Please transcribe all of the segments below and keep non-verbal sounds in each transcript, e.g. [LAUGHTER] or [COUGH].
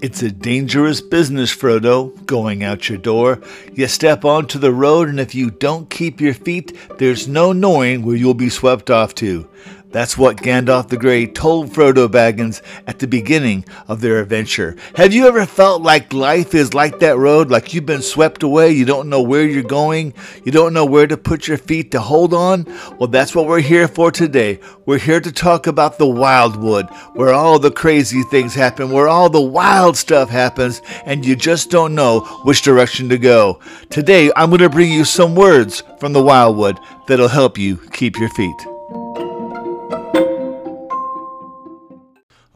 It's a dangerous business, Frodo, going out your door. You step onto the road, and if you don't keep your feet, there's no knowing where you'll be swept off to. That's what Gandalf the Grey told Frodo Baggins at the beginning of their adventure. Have you ever felt like life is like that road, like you've been swept away, you don't know where you're going, you don't know where to put your feet to hold on? Well, that's what we're here for today. We're here to talk about the Wildwood, where all the crazy things happen, where all the wild stuff happens, and you just don't know which direction to go. Today, I'm going to bring you some words from the Wildwood that'll help you keep your feet.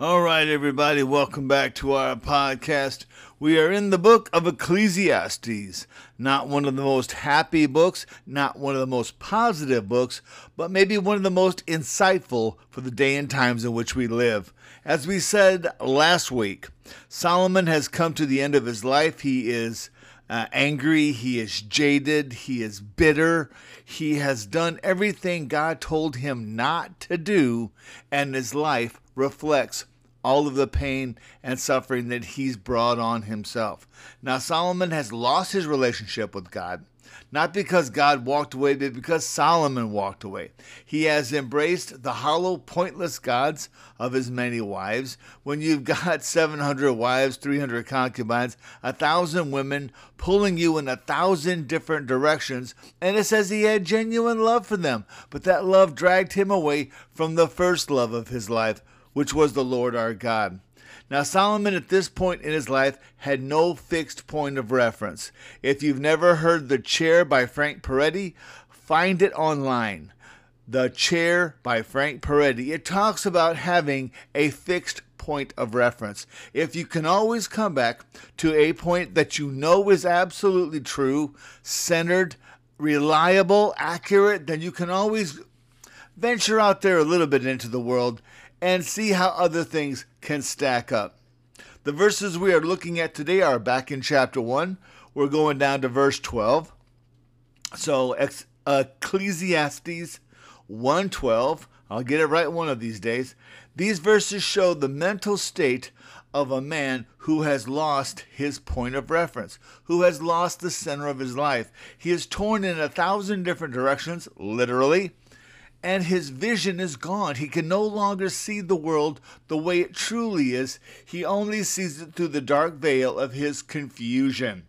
All right, everybody, welcome back to our podcast. We are in the book of Ecclesiastes. Not one of the most happy books, not one of the most positive books, but maybe one of the most insightful for the day and times in which we live. As we said last week, Solomon has come to the end of his life. He is uh, angry, he is jaded, he is bitter. He has done everything God told him not to do, and his life reflects all of the pain and suffering that he's brought on himself. Now, Solomon has lost his relationship with God, not because God walked away, but because Solomon walked away. He has embraced the hollow, pointless gods of his many wives. When you've got [LAUGHS] 700 wives, 300 concubines, a thousand women pulling you in a thousand different directions, and it says he had genuine love for them, but that love dragged him away from the first love of his life, which was the Lord our God. Now, Solomon at this point in his life had no fixed point of reference. If you've never heard The Chair by Frank Peretti, find it online. The Chair by Frank Peretti. It talks about having a fixed point of reference. If you can always come back to a point that you know is absolutely true, centered, reliable, accurate, then you can always venture out there a little bit into the world and see how other things can stack up. The verses we are looking at today are back in chapter 1. We're going down to verse 12. So Ecclesiastes 1:12, I'll get it right one of these days. These verses show the mental state of a man who has lost his point of reference, who has lost the center of his life. He is torn in a thousand different directions, literally, and his vision is gone. He can no longer see the world the way it truly is. He only sees it through the dark veil of his confusion.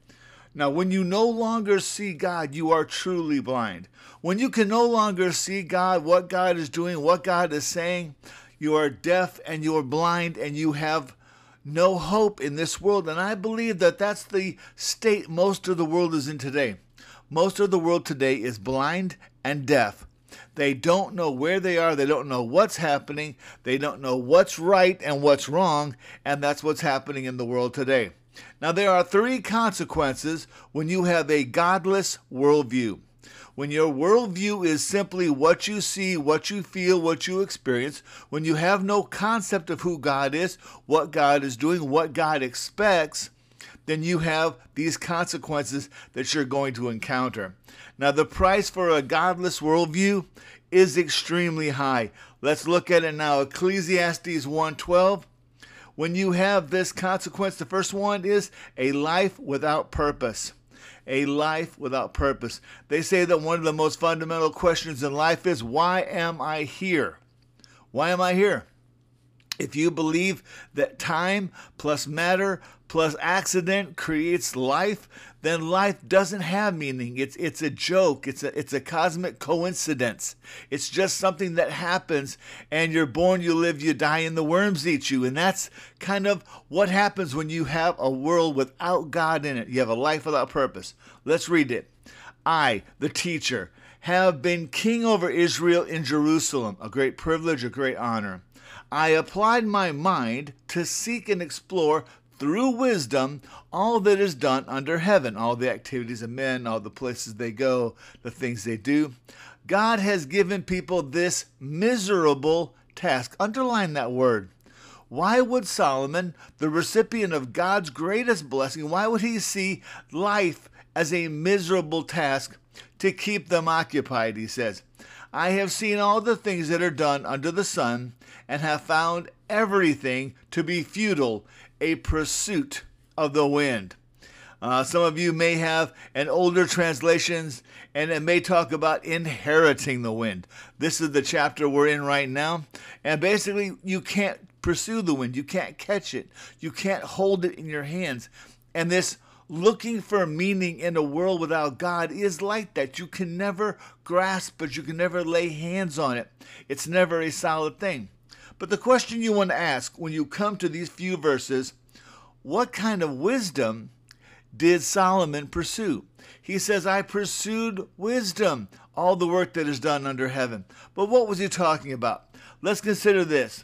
Now, when you no longer see God, you are truly blind. When you can no longer see God, what God is doing, what God is saying, you are deaf and you are blind and you have no hope in this world. And I believe that that's the state most of the world is in today. Most of the world today is blind and deaf they don't know where they are. They don't know what's happening. They don't know what's right and what's wrong. And that's what's happening in the world today. Now, there are three consequences when you have a godless worldview. When your worldview is simply what you see, what you feel, what you experience, when you have no concept of who God is, what God is doing, what God expects, then you have these consequences that you're going to encounter. Now, the price for a godless worldview is extremely high. Let's look at it now. Ecclesiastes 1:12. When you have this consequence, the first one is a life without purpose. A life without purpose. They say that one of the most fundamental questions in life is why am I here? Why am I here? If you believe that time plus matter plus accident creates life, then life doesn't have meaning. It's it's a joke. It's a it's a cosmic coincidence. It's just something that happens and you're born, you live, you die, and the worms eat you. And that's kind of what happens when you have a world without God in it. You have a life without purpose. Let's read it. I, the teacher, have been king over Israel in Jerusalem, a great privilege, a great honor. I applied my mind to seek and explore through wisdom all that is done under heaven, all the activities of men, all the places they go, the things they do. God has given people this miserable task. Underline that word. Why would Solomon, the recipient of God's greatest blessing, why would he see life as a miserable task to keep them occupied? He says, I have seen all the things that are done under the sun, and have found everything to be futile, a pursuit of the wind. Uh, some of you may have an older translations, and it may talk about inheriting the wind. This is the chapter we're in right now, and basically, you can't pursue the wind, you can't catch it, you can't hold it in your hands, and this looking for meaning in a world without God is like that. You can never grasp it, you can never lay hands on it. It's never a solid thing. But the question you want to ask when you come to these few verses what kind of wisdom did Solomon pursue? He says, I pursued wisdom, all the work that is done under heaven. But what was he talking about? Let's consider this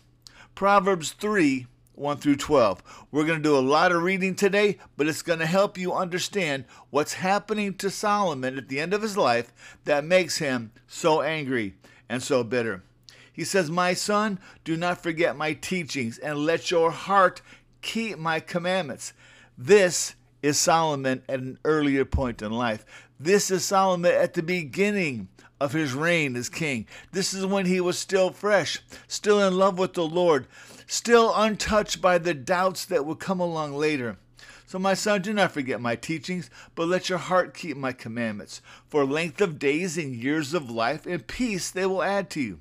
Proverbs 3 1 through 12. We're going to do a lot of reading today, but it's going to help you understand what's happening to Solomon at the end of his life that makes him so angry and so bitter. He says, My son, do not forget my teachings, and let your heart keep my commandments. This is Solomon at an earlier point in life. This is Solomon at the beginning of his reign as king. This is when he was still fresh, still in love with the Lord, still untouched by the doubts that would come along later. So, my son, do not forget my teachings, but let your heart keep my commandments. For length of days and years of life and peace they will add to you.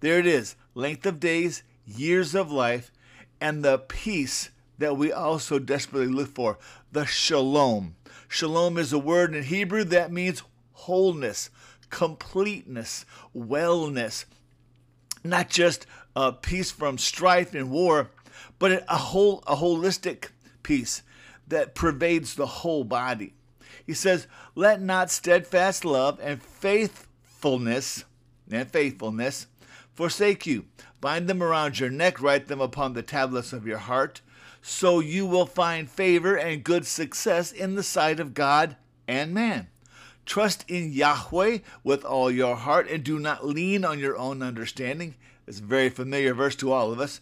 There it is length of days, years of life, and the peace that we also desperately look for the shalom. Shalom is a word in Hebrew that means wholeness, completeness, wellness. Not just a peace from strife and war, but a whole a holistic peace that pervades the whole body. He says, "Let not steadfast love and faithfulness and faithfulness forsake you. Bind them around your neck, write them upon the tablets of your heart, so you will find favor and good success in the sight of God and man." Trust in Yahweh with all your heart and do not lean on your own understanding. It's a very familiar verse to all of us.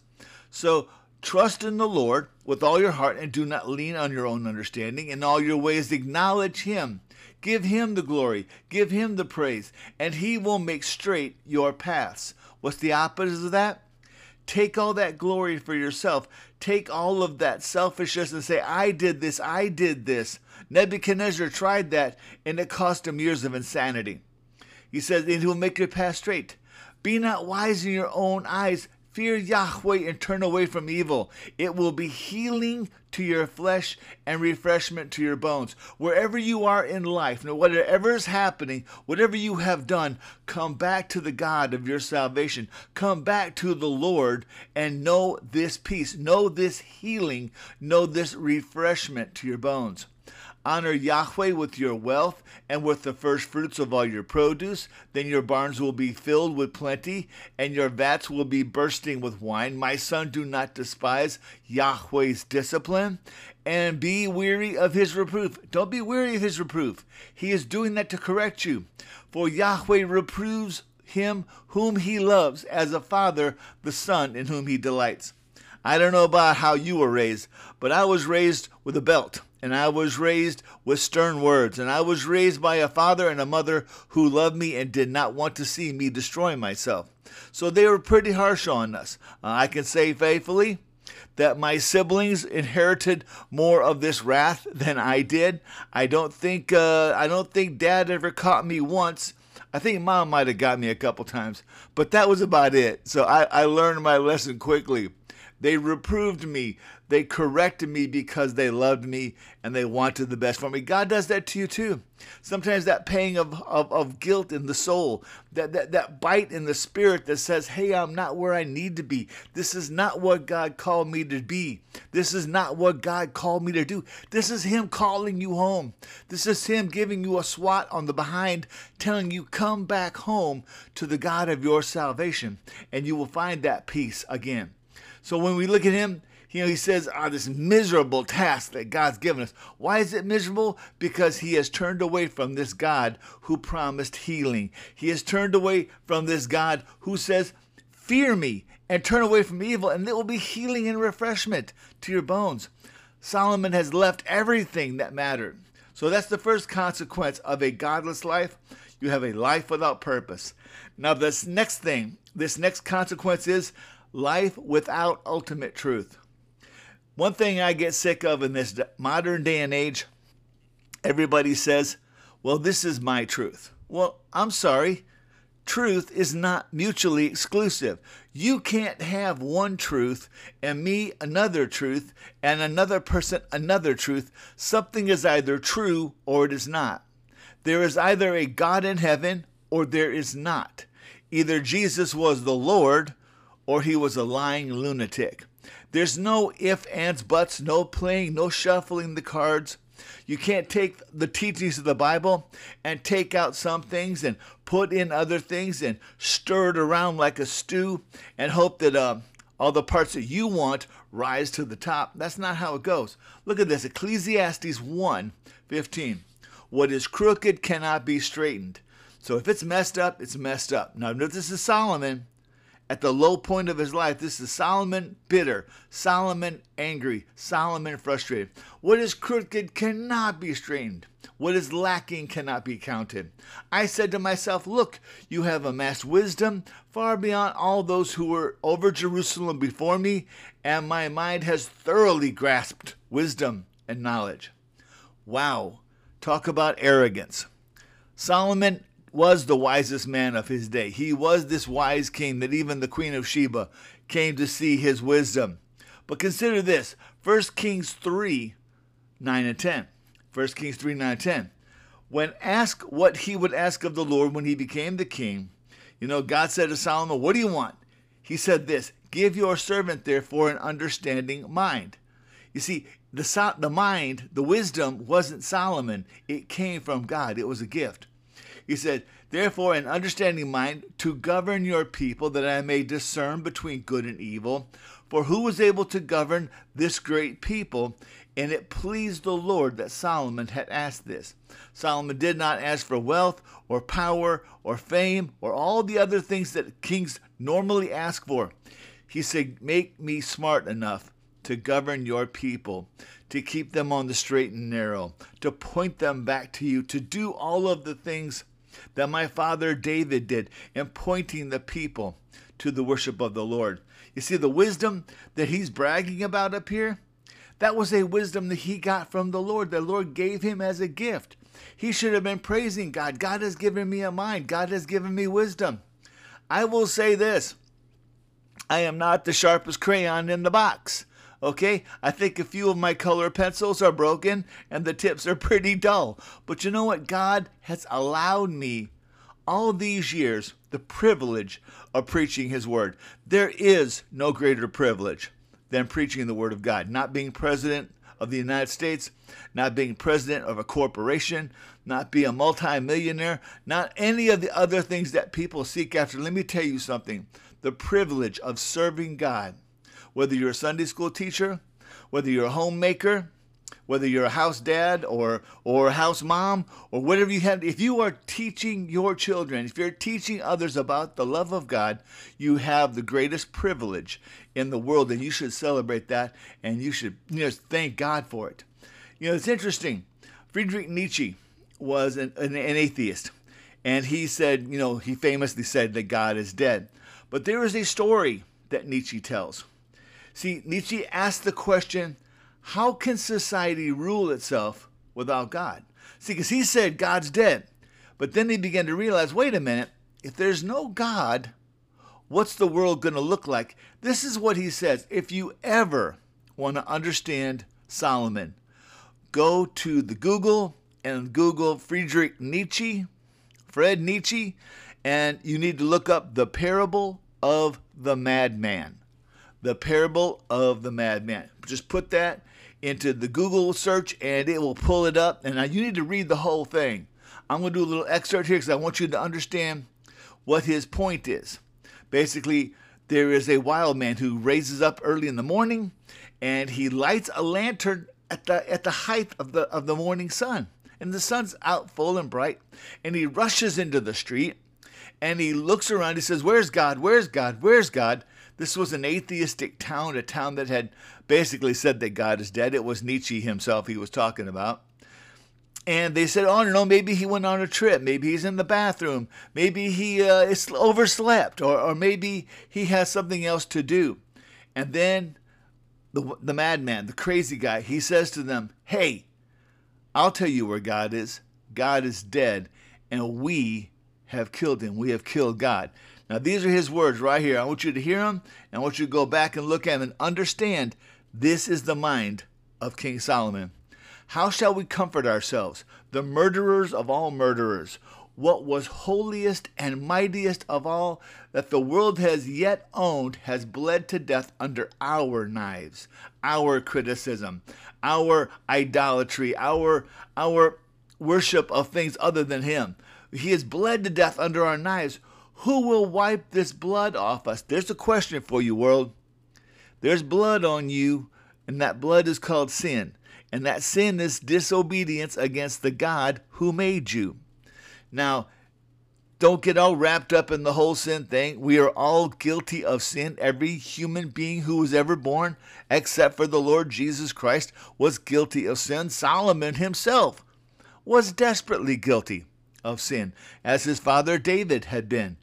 So trust in the Lord with all your heart and do not lean on your own understanding. In all your ways, acknowledge Him. Give Him the glory, give Him the praise, and He will make straight your paths. What's the opposite of that? Take all that glory for yourself. Take all of that selfishness and say, I did this, I did this. Nebuchadnezzar tried that, and it cost him years of insanity. He says, and he will make your path straight. Be not wise in your own eyes. Fear Yahweh and turn away from evil. It will be healing to your flesh and refreshment to your bones. Wherever you are in life, whatever is happening, whatever you have done, come back to the God of your salvation. Come back to the Lord and know this peace, know this healing, know this refreshment to your bones. Honor Yahweh with your wealth and with the first fruits of all your produce. Then your barns will be filled with plenty, and your vats will be bursting with wine. My son, do not despise Yahweh's discipline, and be weary of his reproof. Don't be weary of his reproof. He is doing that to correct you. For Yahweh reproves him whom he loves, as a father the son in whom he delights. I don't know about how you were raised, but I was raised with a belt and I was raised with stern words, and I was raised by a father and a mother who loved me and did not want to see me destroy myself. So they were pretty harsh on us. Uh, I can say faithfully that my siblings inherited more of this wrath than I did. I don't think uh, I don't think Dad ever caught me once. I think Mom might have got me a couple times, but that was about it. So I, I learned my lesson quickly. They reproved me. They corrected me because they loved me and they wanted the best for me. God does that to you too. Sometimes that pang of, of, of guilt in the soul, that, that, that bite in the spirit that says, hey, I'm not where I need to be. This is not what God called me to be. This is not what God called me to do. This is Him calling you home. This is Him giving you a swat on the behind, telling you, come back home to the God of your salvation, and you will find that peace again. So when we look at him, you know, he says, ah, this miserable task that God's given us. Why is it miserable? Because he has turned away from this God who promised healing. He has turned away from this God who says, Fear me and turn away from evil, and there will be healing and refreshment to your bones. Solomon has left everything that mattered. So that's the first consequence of a godless life. You have a life without purpose. Now, this next thing, this next consequence is life without ultimate truth. One thing I get sick of in this modern day and age, everybody says, well, this is my truth. Well, I'm sorry. Truth is not mutually exclusive. You can't have one truth and me another truth and another person another truth. Something is either true or it is not. There is either a God in heaven or there is not. Either Jesus was the Lord or he was a lying lunatic. There's no if, ands, buts, no playing, no shuffling the cards. You can't take the teachings of the Bible and take out some things and put in other things and stir it around like a stew and hope that uh, all the parts that you want rise to the top. That's not how it goes. Look at this Ecclesiastes 1 15. What is crooked cannot be straightened. So if it's messed up, it's messed up. Now, this is Solomon at the low point of his life. This is Solomon bitter, Solomon angry, Solomon frustrated. What is crooked cannot be straightened. What is lacking cannot be counted. I said to myself, Look, you have amassed wisdom far beyond all those who were over Jerusalem before me, and my mind has thoroughly grasped wisdom and knowledge. Wow, talk about arrogance. Solomon was the wisest man of his day. He was this wise king that even the Queen of Sheba came to see his wisdom. But consider this 1 Kings 3 9 and 10. 1 Kings 3 9 and 10. When asked what he would ask of the Lord when he became the king, you know, God said to Solomon, What do you want? He said this Give your servant, therefore, an understanding mind. You see, the, the mind, the wisdom wasn't Solomon, it came from God, it was a gift. He said, Therefore, an understanding mind to govern your people, that I may discern between good and evil. For who was able to govern this great people? And it pleased the Lord that Solomon had asked this. Solomon did not ask for wealth or power or fame or all the other things that kings normally ask for. He said, Make me smart enough to govern your people, to keep them on the straight and narrow, to point them back to you, to do all of the things that my father David did in pointing the people to the worship of the Lord. You see, the wisdom that he's bragging about up here, that was a wisdom that he got from the Lord. The Lord gave him as a gift. He should have been praising God. God has given me a mind, God has given me wisdom. I will say this I am not the sharpest crayon in the box. Okay, I think a few of my color pencils are broken and the tips are pretty dull. But you know what? God has allowed me all these years the privilege of preaching His Word. There is no greater privilege than preaching the Word of God. Not being president of the United States, not being president of a corporation, not being a multimillionaire, not any of the other things that people seek after. Let me tell you something the privilege of serving God whether you're a Sunday school teacher, whether you're a homemaker, whether you're a house dad or or house mom or whatever you have if you are teaching your children if you're teaching others about the love of god you have the greatest privilege in the world and you should celebrate that and you should you know thank god for it. You know it's interesting. Friedrich nietzsche was an, an, an atheist and he said you know he famously said that god is dead. But there is a story that nietzsche tells See, Nietzsche asked the question how can society rule itself without God? See, because he said God's dead. But then he began to realize wait a minute, if there's no God, what's the world going to look like? This is what he says. If you ever want to understand Solomon, go to the Google and Google Friedrich Nietzsche, Fred Nietzsche, and you need to look up the parable of the madman the parable of the madman. Just put that into the Google search and it will pull it up. And now you need to read the whole thing. I'm going to do a little excerpt here because I want you to understand what his point is. Basically, there is a wild man who raises up early in the morning and he lights a lantern at the at the height of the of the morning sun. And the sun's out full and bright, and he rushes into the street and he looks around. He says, Where's God? Where's God? Where's God? This was an atheistic town, a town that had basically said that God is dead. It was Nietzsche himself he was talking about. and they said, "Oh, no, maybe he went on a trip. Maybe he's in the bathroom. Maybe he uh, is overslept, or, or maybe he has something else to do." And then the the madman, the crazy guy, he says to them, "Hey, I'll tell you where God is. God is dead, and we have killed him. We have killed God." Now, these are his words right here. I want you to hear them, and I want you to go back and look at them and understand this is the mind of King Solomon. How shall we comfort ourselves, the murderers of all murderers? What was holiest and mightiest of all that the world has yet owned has bled to death under our knives, our criticism, our idolatry, our our worship of things other than him. He has bled to death under our knives. Who will wipe this blood off us? There's a question for you, world. There's blood on you, and that blood is called sin. And that sin is disobedience against the God who made you. Now, don't get all wrapped up in the whole sin thing. We are all guilty of sin. Every human being who was ever born, except for the Lord Jesus Christ, was guilty of sin. Solomon himself was desperately guilty of sin, as his father David had been.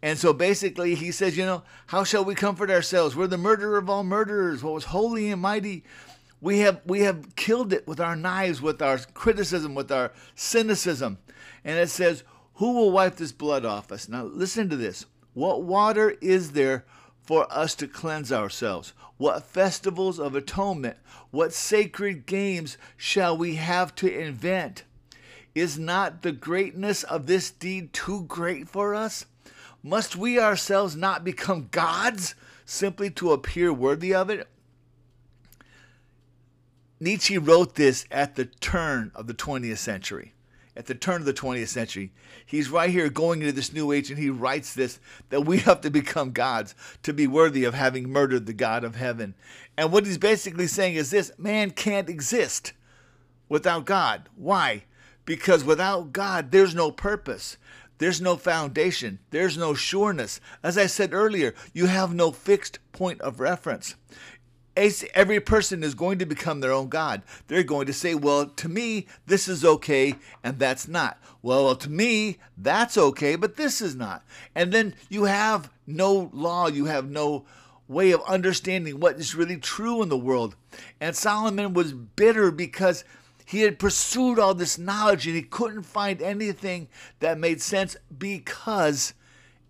And so basically, he says, you know, how shall we comfort ourselves? We're the murderer of all murderers. What was holy and mighty we have we have killed it with our knives, with our criticism, with our cynicism. And it says, Who will wipe this blood off us? Now listen to this. What water is there for us to cleanse ourselves? What festivals of atonement, what sacred games shall we have to invent? Is not the greatness of this deed too great for us? Must we ourselves not become gods simply to appear worthy of it? Nietzsche wrote this at the turn of the 20th century. At the turn of the 20th century, he's right here going into this new age and he writes this that we have to become gods to be worthy of having murdered the God of heaven. And what he's basically saying is this man can't exist without God. Why? Because without God, there's no purpose. There's no foundation. There's no sureness. As I said earlier, you have no fixed point of reference every person is going to become their own God. They're going to say, well, to me, this is okay, and that's not. Well, to me, that's okay, but this is not. And then you have no law, you have no way of understanding what is really true in the world. And Solomon was bitter because he had pursued all this knowledge and he couldn't find anything that made sense because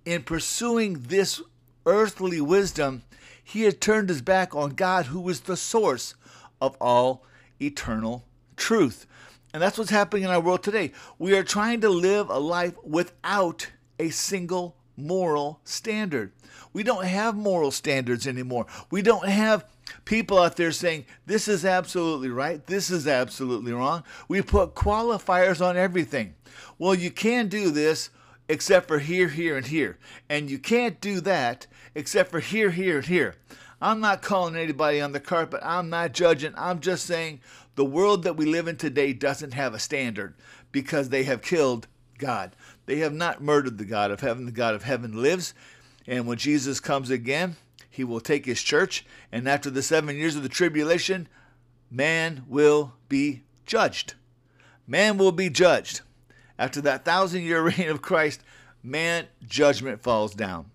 in pursuing this earthly wisdom, he had turned his back on God, who was the source of all eternal truth. And that's what's happening in our world today. We are trying to live a life without a single moral standard. We don't have moral standards anymore. We don't have people out there saying, this is absolutely right, this is absolutely wrong. We put qualifiers on everything. Well, you can do this except for here, here, and here. And you can't do that except for here, here, and here. I'm not calling anybody on the carpet. I'm not judging. I'm just saying the world that we live in today doesn't have a standard because they have killed God. They have not murdered the God of heaven. The God of heaven lives. And when Jesus comes again, he will take his church. And after the seven years of the tribulation, man will be judged. Man will be judged. After that thousand year [LAUGHS] reign of Christ, man, judgment falls down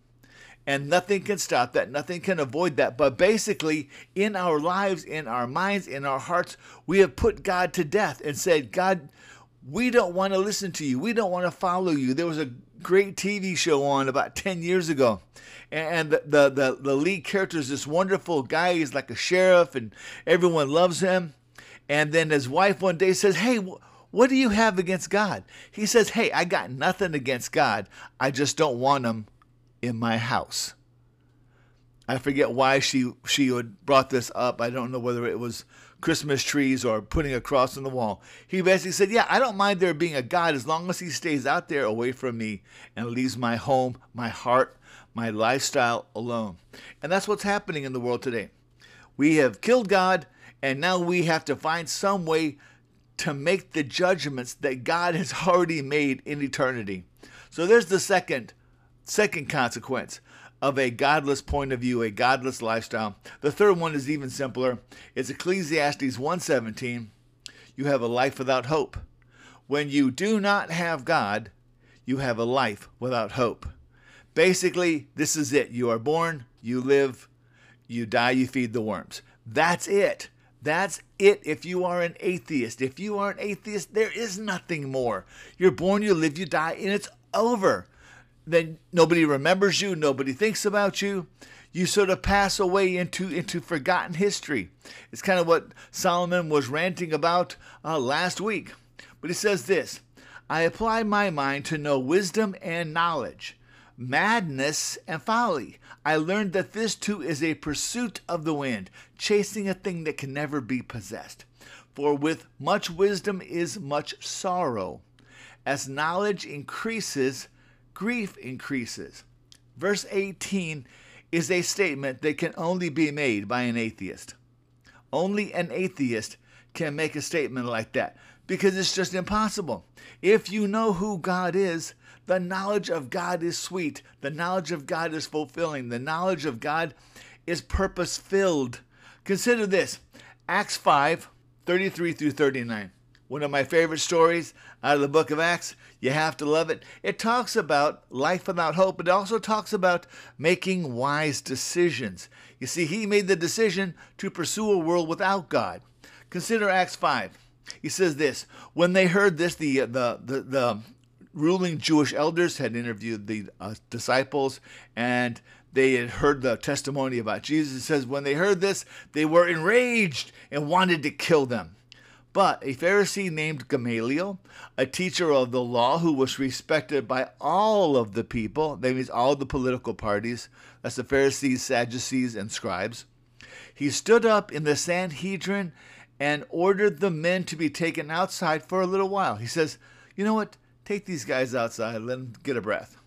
and nothing can stop that. Nothing can avoid that. But basically, in our lives, in our minds, in our hearts, we have put God to death and said, God, we don't want to listen to you. We don't want to follow you. There was a great TV show on about 10 years ago. And the, the, the, the lead character is this wonderful guy. He's like a sheriff, and everyone loves him. And then his wife one day says, Hey, what do you have against God? He says, Hey, I got nothing against God. I just don't want him in my house. I forget why she she had brought this up. I don't know whether it was Christmas trees or putting a cross on the wall. He basically said, "Yeah, I don't mind there being a God as long as he stays out there away from me and leaves my home, my heart, my lifestyle alone." And that's what's happening in the world today. We have killed God, and now we have to find some way to make the judgments that God has [LAUGHS] already made in eternity. So there's the second Second consequence of a godless point of view, a godless lifestyle. The third one is even simpler. It's Ecclesiastes 1:17. You have a life without hope. When you do not have God, you have a life without hope. Basically, this is it. You are born, you live, you die, you feed the worms. That's it. That's it if you are an atheist. If you are an atheist, there is nothing more. You're born, you live, you die, and it's over. Then nobody remembers you, nobody thinks about you. You sort of pass away into, into forgotten history. It's kind of what Solomon was ranting about uh, last week. But he says this I apply my mind to know wisdom and knowledge madness and folly. I learned that this too is a pursuit of the wind, chasing a thing that can never be possessed. For with much wisdom is much sorrow. As knowledge increases, grief increases. Verse 18 is a statement that can only be made by an atheist. Only an atheist can make a statement like that because it's just impossible. If you know who God is, the knowledge of God is sweet. The knowledge of God is fulfilling. The knowledge of God is purpose filled. Consider this Acts 5 33 through 39. One of my favorite stories out of the book of Acts. You have to love it. It talks about life without hope, but it also talks about making wise decisions. You see, he made the decision to pursue a world without God. Consider Acts 5. He says this When they heard this, the, the, the, the ruling Jewish elders had interviewed the uh, disciples and they had heard the testimony about Jesus. It says, when they heard this, they were enraged and wanted to kill them. But a Pharisee named Gamaliel, a teacher of the law who was respected by all of the people, that means all the political parties, that's the Pharisees, Sadducees, and scribes, he stood up in the Sanhedrin and ordered the men to be taken outside for a little while. He says, You know what? Take these guys outside, let them get a breath.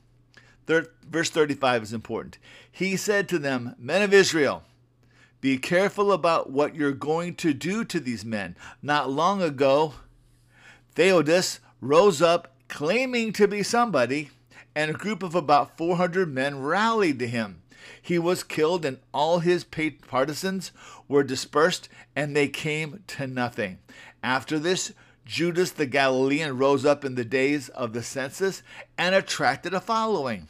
Third, verse 35 is important. He said to them, Men of Israel, be careful about what you're going to do to these men. Not long ago, Theudas rose up claiming to be somebody, and a group of about 400 men rallied to him. He was killed, and all his partisans were dispersed, and they came to nothing. After this, Judas the Galilean rose up in the days of the census and attracted a following.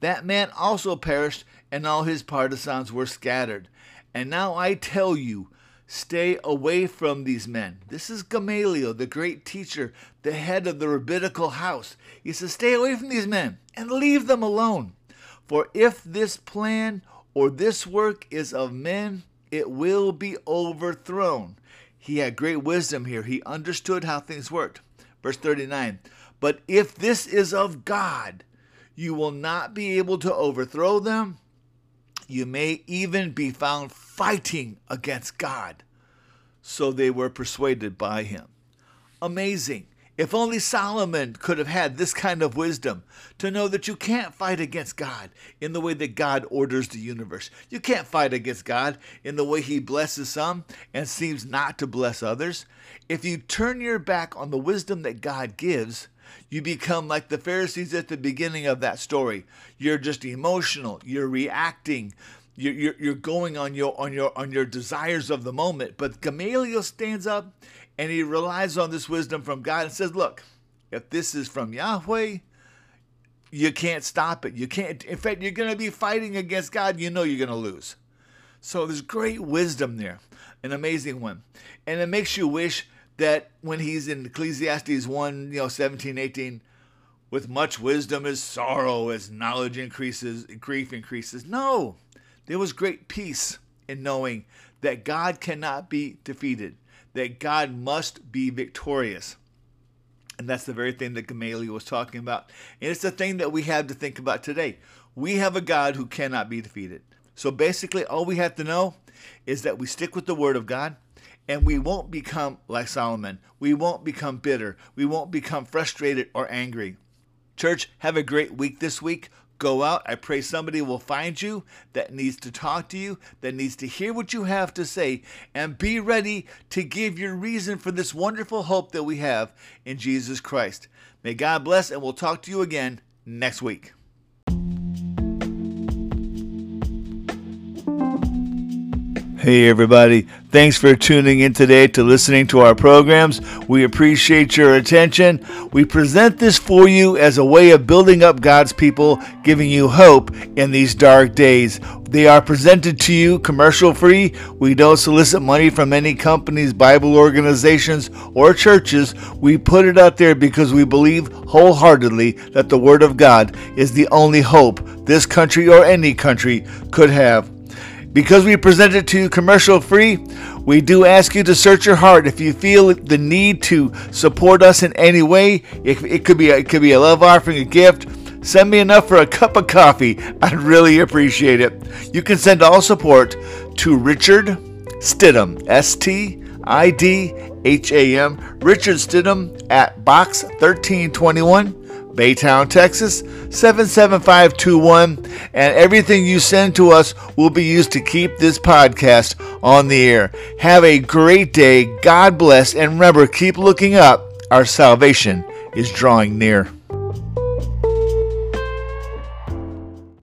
That man also perished, and all his partisans were scattered. And now I tell you, stay away from these men. This is Gamaliel, the great teacher, the head of the rabbinical house. He says, Stay away from these men and leave them alone. For if this plan or this work is of men, it will be overthrown. He had great wisdom here. He understood how things worked. Verse 39 But if this is of God, you will not be able to overthrow them. You may even be found fighting against God. So they were persuaded by him. Amazing. If only Solomon could have had this kind of wisdom to know that you can't fight against God in the way that God orders the universe. You can't fight against God in the way He blesses some and seems not to bless others. If you turn your back on the wisdom that God gives, you become like the Pharisees at the beginning of that story. You're just emotional, you're reacting, you're, you're, you're going on your on your on your desires of the moment. But Gamaliel stands up and he relies on this wisdom from God and says, Look, if this is from Yahweh, you can't stop it. You can't, in fact, you're going to be fighting against God. You know you're going to lose. So there's great wisdom there, an amazing one. And it makes you wish that when he's in Ecclesiastes 1, you know, 17, 18, with much wisdom is sorrow, as knowledge increases, grief increases. No, there was great peace in knowing that God cannot be defeated that God must be victorious. And that's the very thing that Gamaliel was talking about. And it's the thing that we have to think about today. We have a God who cannot be defeated. So basically, all we have to know is that we stick with the Word of God and we won't become like Solomon. We won't become bitter. We won't become frustrated or angry. Church, have a great week this week. Go out. I pray somebody will find you that needs to talk to you, that needs to hear what you have to say, and be ready to give your reason for this wonderful hope that we have in Jesus Christ. May God bless, and we'll talk to you again next week. Hey, everybody. Thanks for tuning in today to listening to our programs. We appreciate your attention. We present this for you as a way of building up God's people, giving you hope in these dark days. They are presented to you commercial free. We don't solicit money from any companies, Bible organizations, or churches. We put it out there because we believe wholeheartedly that the Word of God is the only hope this country or any country could have. Because we present it to you commercial free, we do ask you to search your heart. If you feel the need to support us in any way, it, it could be a, it could be a love offering, a gift. Send me enough for a cup of coffee. [LAUGHS] I'd really appreciate it. You can send all support to Richard Stidham, S T I D H A M, Richard Stidham at Box 1321. Baytown, Texas 77521. And everything you send to us will be used to keep this podcast on the air. Have a great day. God bless. And remember, keep looking up. Our salvation is drawing near.